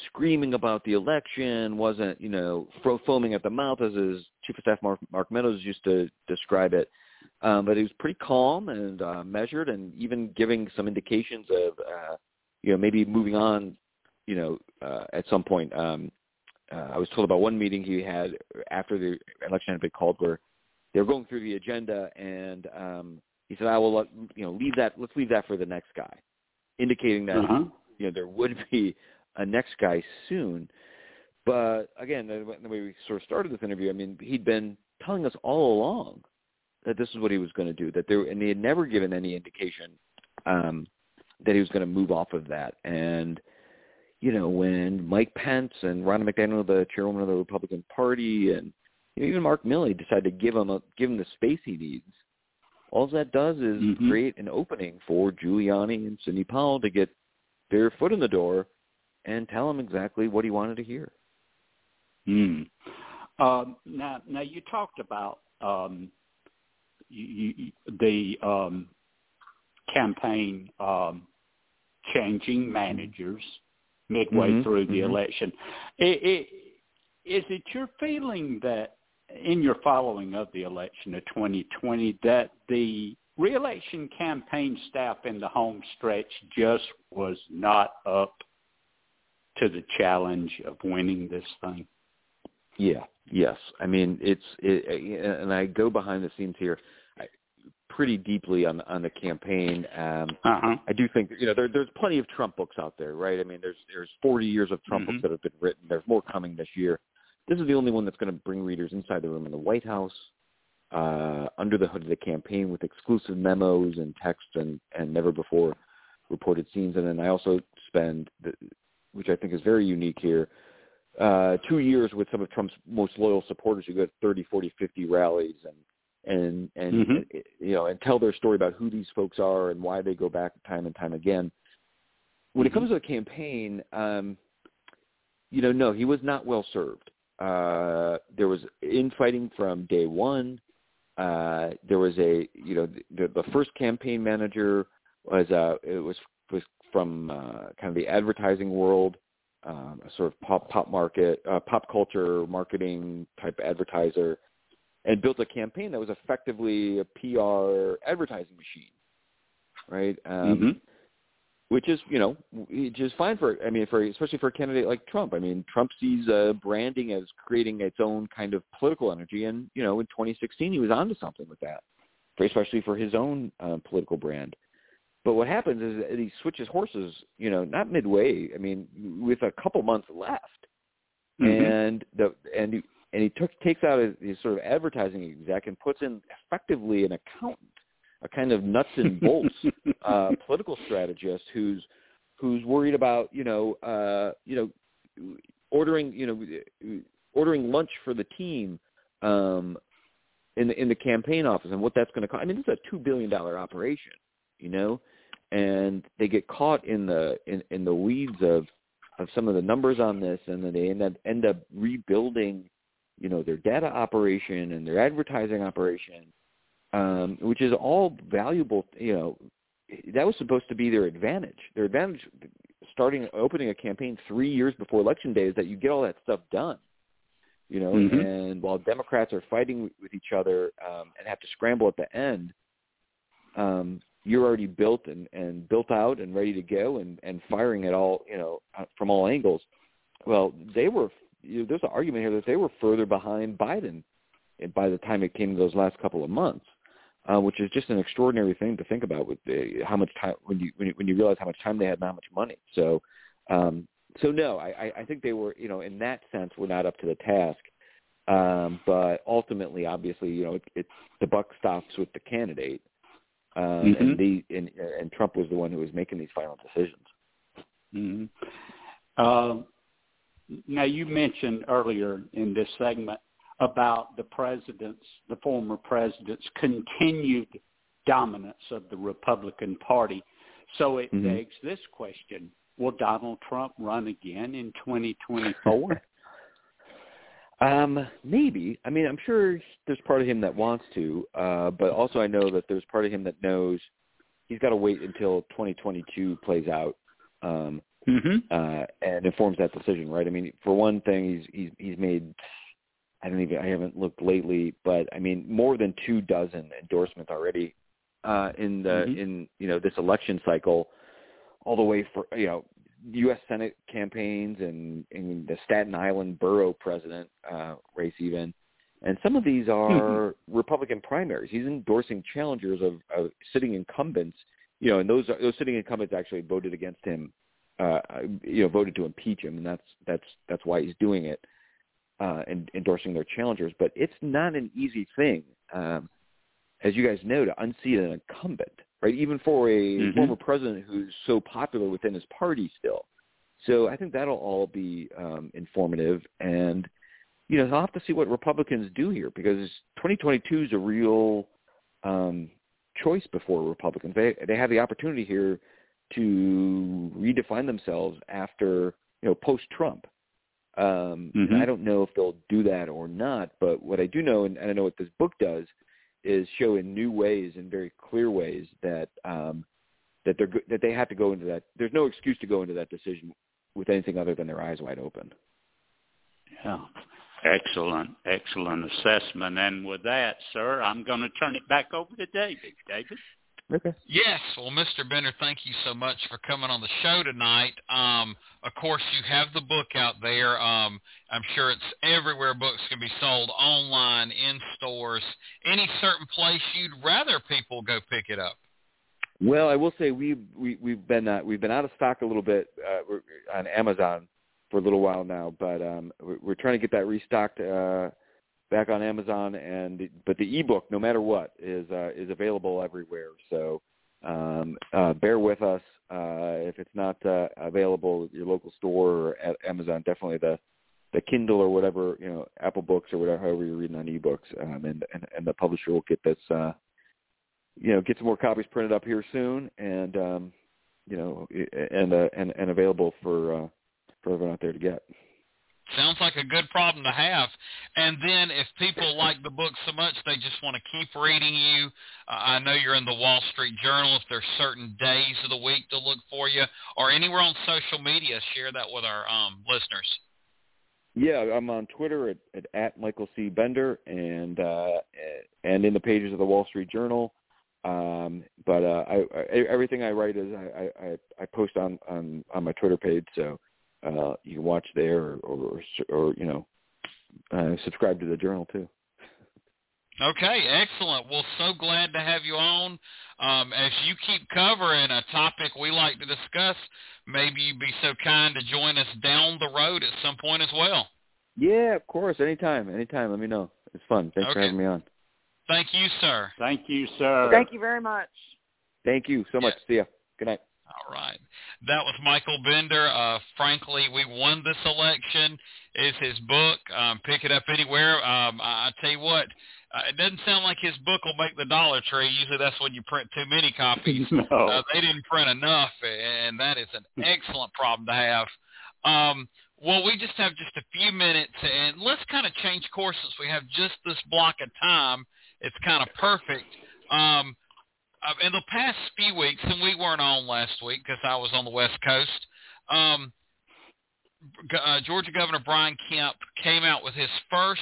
screaming about the election, wasn't you know fro- foaming at the mouth as his chief of staff Mark, Mark Meadows used to describe it. Um, but he was pretty calm and uh, measured, and even giving some indications of uh, you know maybe moving on. You know, uh, at some point, um, uh, I was told about one meeting he had after the election had been called, where they were going through the agenda, and um, he said, "I will let you know leave that. Let's leave that for the next guy," indicating that Uh-huh. you know there would be a next guy soon. But again, the the way we sort of started this interview, I mean, he'd been telling us all along that this is what he was going to do. That there, and he had never given any indication um, that he was going to move off of that. And you know, when Mike Pence and Ronna McDaniel, the chairwoman of the Republican Party, and you know, even Mark Milley decided to give him a, give him the space he needs. All that does is Mhm. create an opening for Giuliani and Sidney Powell to get their foot in the door and tell him exactly what he wanted to hear. Hmm. Um, now, now you talked about um, you, you, the um, campaign um, changing managers midway Mhm, through the mhm. election. I i is it your feeling that in your following of the election of 2020 that the reelection campaign staff in the home stretch just was not up to the challenge of winning this thing? Yeah. Yes. I mean, it's it, and I go behind the scenes here pretty deeply on on the campaign. Um, Uh-huh. I do think you know there, there's plenty of Trump books out there, right? I mean, there's there's 40 years of Trump Mhm. books that have been written. There's more coming this year. This is the only one that's going to bring readers inside the room in the White House, uh, under the hood of the campaign with exclusive memos and text and and never before reported scenes. And then I also spend, the, which I think is very unique here, uh, two years with some of Trump's most loyal supporters who go to 30, 40, 50 rallies and and and Mhm. you know and tell their story about who these folks are and why they go back time and time again. When it comes to the campaign, um, you know, no, he was not well served. Uh, there was infighting from day one. Uh, there was a, you know, the, the first campaign manager was, uh, it was, was from, uh, kind of the advertising world, um, a sort of pop, pop market, uh, pop culture marketing type advertiser and built a campaign that was effectively a PR advertising machine. Right. Um, Mhm. which is you know which is fine for I mean for especially for a candidate like Trump. I mean Trump sees uh, branding as creating its own kind of political energy, and you know in 2016 he was onto something with that, for, especially for his own uh, political brand. But what happens is that he switches horses, you know, not midway. I mean, with a couple months left, Mhm. and the and and he took takes out his, his sort of advertising exec and puts in effectively an accountant, a kind of nuts and bolts uh, political strategist who's who's worried about you know uh, you know ordering you know ordering lunch for the team um, in the in the campaign office and what that's going to cost. I mean, this is a two billion dollar operation, you know, and they get caught in the in, in the weeds of of some of the numbers on this, and then they end up end up rebuilding, you know, their data operation and their advertising operation, um, which is all valuable. You know, that was supposed to be their advantage. Their advantage, starting opening a campaign three years before election day, is that you get all that stuff done. You know, Mhm. and while Democrats are fighting with each other um, and have to scramble at the end, um, you're already built and, and built out and ready to go and, and firing at all, you know, uh, from all angles. Well, they were, you know, there's an argument here that they were further behind Biden by the time it came to those last couple of months, uh, which is just an extraordinary thing to think about with the, how much time, when you, when you, when you realize how much time they had and how much money. So, um, so no, I, I think they were, you know, in that sense, were not up to the task. Um, but ultimately, obviously, you know, it, it, the buck stops with the candidate, um, mm-hmm. and the and, and Trump was the one who was making these final decisions. Mm-hmm. Uh, now, you mentioned earlier in this segment about the president's, the former president's continued dominance of the Republican Party. So it mm-hmm. begs this question: Will Donald Trump run again in 2024? um, maybe. I mean, I'm sure there's part of him that wants to, uh, but also I know that there's part of him that knows he's got to wait until 2022 plays out um, mm-hmm. uh, and informs that decision. Right? I mean, for one thing, he's he's he's made. I don't even. I haven't looked lately, but I mean, more than two dozen endorsements already uh, in the mm-hmm. in you know this election cycle all the way for you know U.S. Senate campaigns and, and the Staten Island borough president uh, race even, and some of these are mm-hmm. Republican primaries. He's endorsing challengers of, of sitting incumbents, you know, and those those sitting incumbents actually voted against him, uh, you know, voted to impeach him, and that's that's that's why he's doing it, uh, and endorsing their challengers. But it's not an easy thing, um, as you guys know, to unseat an incumbent right? Even for a mm-hmm. former president who's so popular within his party still. So I think that'll all be um, informative, and you know, I'll have to see what Republicans do here because 2022 is a real um, choice before Republicans. They they have the opportunity here to redefine themselves after you know post Trump. Um, mm-hmm. I don't know if they'll do that or not, but what I do know, and, and I know what this book does, is show in new ways and very clear ways that um, that they're that they have to go into that. There's no excuse to go into that decision with anything other than their eyes wide open. Yeah. Excellent, excellent assessment. And with that, sir, I'm going to turn it back over to David. David? Okay. Yes. Well, Mr. Bender, thank you so much for coming on the show tonight. Um, of course, you have the book out there. Um, I'm sure it's everywhere books can be sold, online, in stores. Any certain place you'd rather people go pick it up? Well, I will say we we we've been uh, we've been out of stock a little bit uh, on Amazon for a little while now, but um, we're, we're trying to get that restocked. Uh, back on Amazon, and but the ebook, no matter what, is uh, is available everywhere. So um, uh, bear with us uh, if it's not uh, available at your local store or at Amazon. Definitely the the Kindle or whatever you know, Apple Books or whatever, however you're reading on ebooks, um, and, and and the publisher will get this. Uh, you know, get some more copies printed up here soon, and um, you know, and uh, and and available for uh, for everyone out there to get. Sounds like a good problem to have. And then if people like the book so much they just want to keep reading you, uh, I know you're in the Wall Street Journal. If there's certain days of the week to look for you, or anywhere on social media, share that with our um, listeners. Yeah, I'm on Twitter at, at, at Michael C. Bender and uh, and in the pages of the Wall Street Journal. Um, but uh, I, I, everything I write is I, I, I post on, on, on my Twitter page. So uh, you can watch there or, or, or you know, uh, subscribe to the journal too. Okay, excellent. Well, so glad to have you on. Um, as you keep covering a topic we like to discuss, maybe you'd be so kind to join us down the road at some point as well. Yeah, of course. Anytime. Anytime. Let me know. It's fun. Thanks okay. for having me on. Thank you, sir. Thank you, sir. Thank you very much. Thank you so much. See ya. Good night. All right. That was Michael Bender. Uh, frankly, we won this election. Is his book. Um, pick it up anywhere. Um, I, I tell you what, uh, it doesn't sound like his book will make the Dollar Tree. Usually that's when you print too many copies. no. Uh, they didn't print enough, and that is an excellent problem to have. Um, well, we just have just a few minutes, and let's kind of change course since we have just this block of time. It's kind of perfect. Um, in the past few weeks, and we weren't on last week because I was on the West Coast. Um, uh, Georgia Governor Brian Kemp came out with his first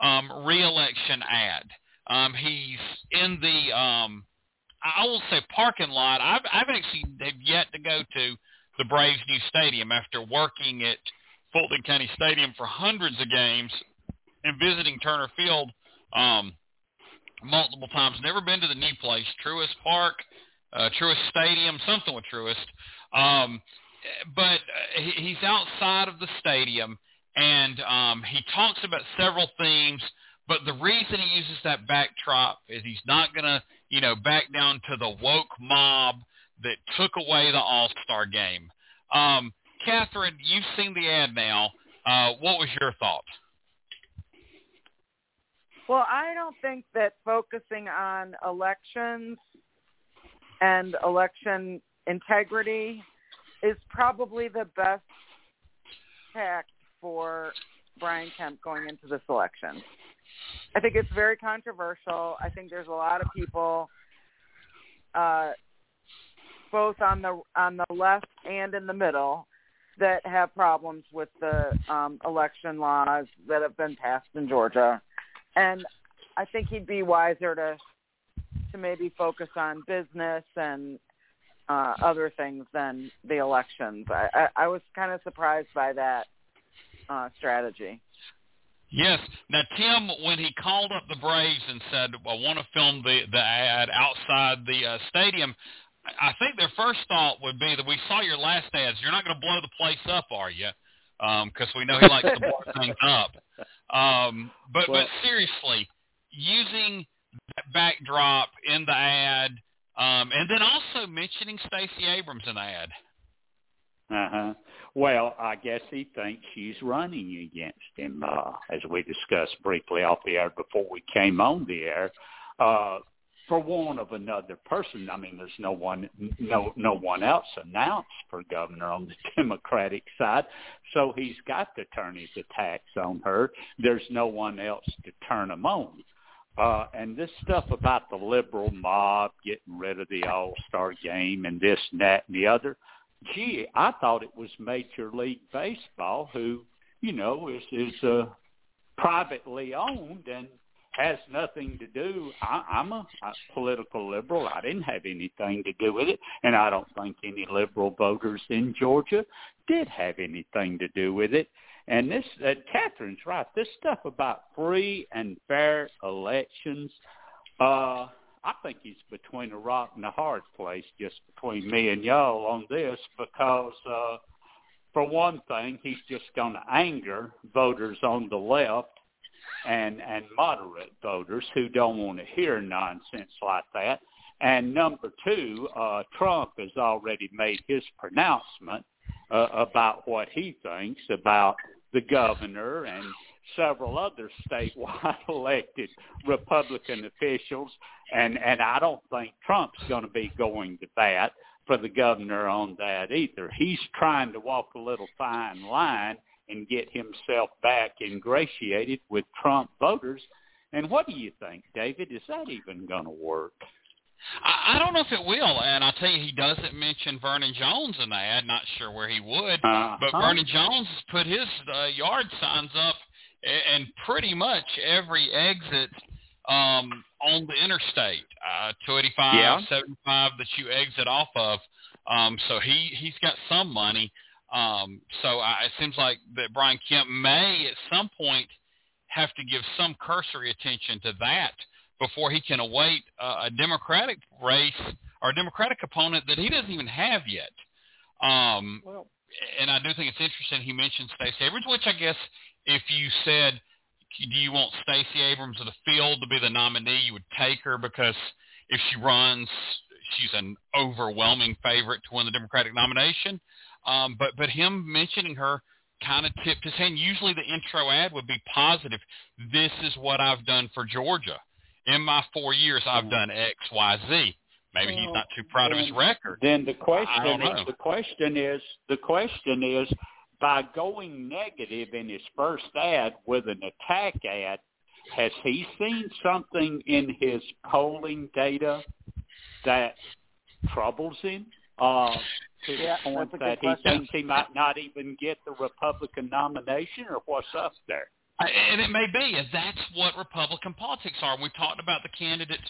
um, reelection ad. Um, he's in the um, I will say parking lot. I've I've actually have yet to go to the Braves' new stadium after working at Fulton County Stadium for hundreds of games and visiting Turner Field. Um, multiple times. Never been to the new place, Truist Park, uh, Truist Stadium, something with Truist. Um, but uh, he's outside of the stadium, and um, he talks about several themes. But the reason he uses that backdrop is he's not going to, you know, back down to the woke mob that took away the All-Star game. Um, Catherine, you've seen the ad now. Uh, what was your thought? Well, I don't think that focusing on elections and election integrity is probably the best tact for Brian Kemp going into this election. I think it's very controversial. I think there's a lot of people, uh, both on the on the left and in the middle, that have problems with the um, election laws that have been passed in Georgia and I think he'd be wiser to to maybe focus on business and uh, other things than the elections. I, I, I was kind of surprised by that uh, strategy. Yes. Now, Tim, when he called up the Braves and said, "I want to film the the ad outside the uh, stadium," I think their first thought would be that we saw your last ads. You're not going to blow the place up, are you? Because um, we know he likes to blow things up. Um, but well, but seriously, using that backdrop in the ad, um, and then also mentioning Stacey Abrams in the ad. Uh huh. Well, I guess he thinks she's running against him, uh, as we discussed briefly off the air before we came on the air. Uh, for want of another person. I mean, there's no one, no, no one else announced for governor on the Democratic side, so he's got to turn his attacks on her. There's no one else to turn them on. Uh, and this stuff about the liberal mob getting rid of the All-Star game and this and that and the other, gee, I thought it was Major League Baseball who, you know, is is uh, privately owned and has nothing to do. I, I'm a, a political liberal. I didn't have anything to do with it, and I don't think any liberal voters in Georgia did have anything to do with it. And this, uh, Catherine's right. This stuff about free and fair elections, uh, I think he's between a rock and a hard place, just between me and y'all on this, because uh, for one thing, he's just going to anger voters on the left and and moderate voters who don't want to hear nonsense like that. And number two, uh, Trump has already made his pronouncement uh, about what he thinks about the governor and several other statewide elected Republican officials, and and I don't think Trump's going to be going to bat for the governor on that either. He's trying to walk a little fine line and get himself back ingratiated with Trump voters. And what do you think, David? Is that even going to work? I, I don't know if it will, and I'll tell you, he doesn't mention Vernon Jones in the ad. Not sure where he would, uh-huh. but Vernon Jones has put his uh, yard signs up, and pretty much every exit um, on the interstate, uh, 285, yeah. 75 that you exit off of. Um, so he he's got some money. Um, so I, it seems like that Brian Kemp may at some point have to give some cursory attention to that before he can await uh, a Democratic race or a Democratic opponent that he doesn't even have yet. Um, well, and I do think it's interesting he mentioned Stacey Abrams, which I guess if you said, do you want Stacey Abrams of the field to be the nominee, you would take her because if she runs, she's an overwhelming favorite to win the Democratic nomination. Um, but but him mentioning her kind of tipped his hand. Usually the intro ad would be positive. This is what I've done for Georgia. In my four years, I've done X, Y, Z. Maybe he's not too proud of his record. Then the question is, the question is, the question is, by going negative in his first ad with an attack ad, has he seen something in his polling data that troubles him? Uh, to yeah, the point that he thinks he might not even get the Republican nomination, or what's up there? And it may be, and that's what Republican politics are. We talked about the candidates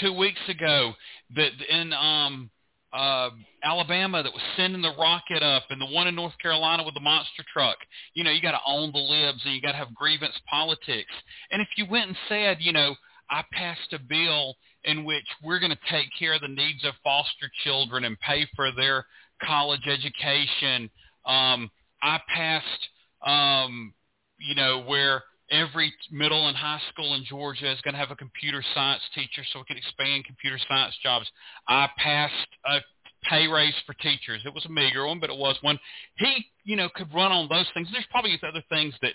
two weeks ago that in um, uh, Alabama that was sending the rocket up, and the one in North Carolina with the monster truck. You know, you got to own the libs, and you got to have grievance politics. And if you went and said, you know, I passed a bill in which we're going to take care of the needs of foster children and pay for their college education. Um, I passed, um, you know, where every middle and high school in Georgia is going to have a computer science teacher so we can expand computer science jobs. I passed a pay raise for teachers. It was a meager one, but it was one. He, you know, could run on those things. There's probably other things that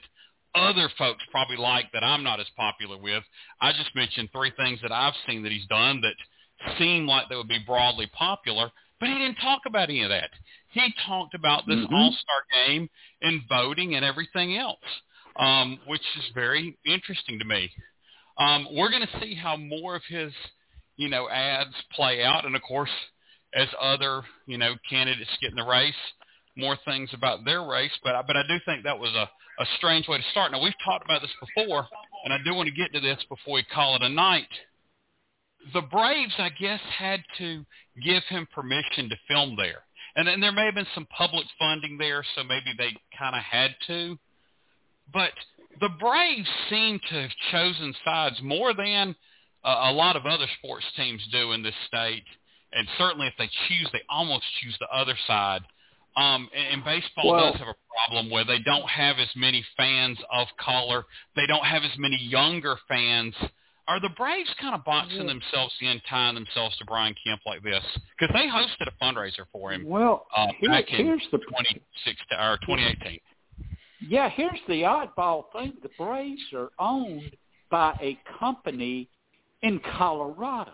other folks probably like that I'm not as popular with. I just mentioned three things that I've seen that he's done that seem like they would be broadly popular, but he didn't talk about any of that. He talked about this Mm-hmm. all-star game and voting and everything else um, which is very interesting to me. Um, we're going to see how more of his, you know, ads play out, and of course, as other, you know, candidates get in the race, more things about their race. But I, but I do think that was a, a strange way to start. Now we've talked about this before, and I do want to get to this before we call it a night. The Braves, I guess, had to give him permission to film there. And then there may have been some public funding there, so maybe they kind of had to but the Braves seem to have chosen sides more than uh, a lot of other sports teams do in this state. And certainly if they choose, they almost choose the other side. Um, and, and baseball Well- does have a problem where they don't have as many fans of color. They don't have as many younger fans. Are the Braves kind of boxing themselves in, tying themselves to Brian Kemp like this? Because they hosted a fundraiser for him Well, uh, here- back in here's the 2016 or 2018. Yeah, here's the oddball thing. The Braves are owned by a company in Colorado,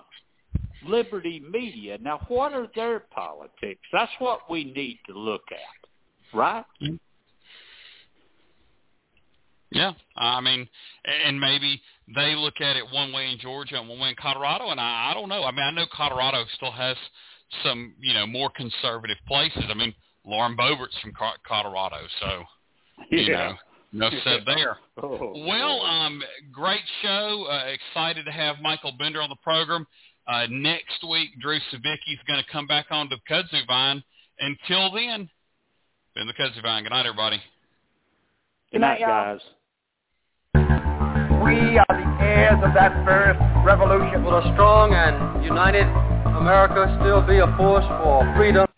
Liberty Media. Now, what are their politics? That's what we need to look at, right? Yeah, I mean, and maybe they look at it one way in Georgia and one way in Colorado, and I, I don't know. I mean, I know Colorado still has some, you know, more conservative places. I mean, Lauren Boebert's from Colorado, so you know, no said there. Oh, Well, um, great show. Uh, excited to have Michael Bender on the program. Uh, next week, Drew Savicki is going to come back on to Kudzu Vine. Until then, been the Kudzu Vine. Good night, everybody. Good night, guys. We are the heirs of that first revolution. Will a strong and united America still be a force for freedom?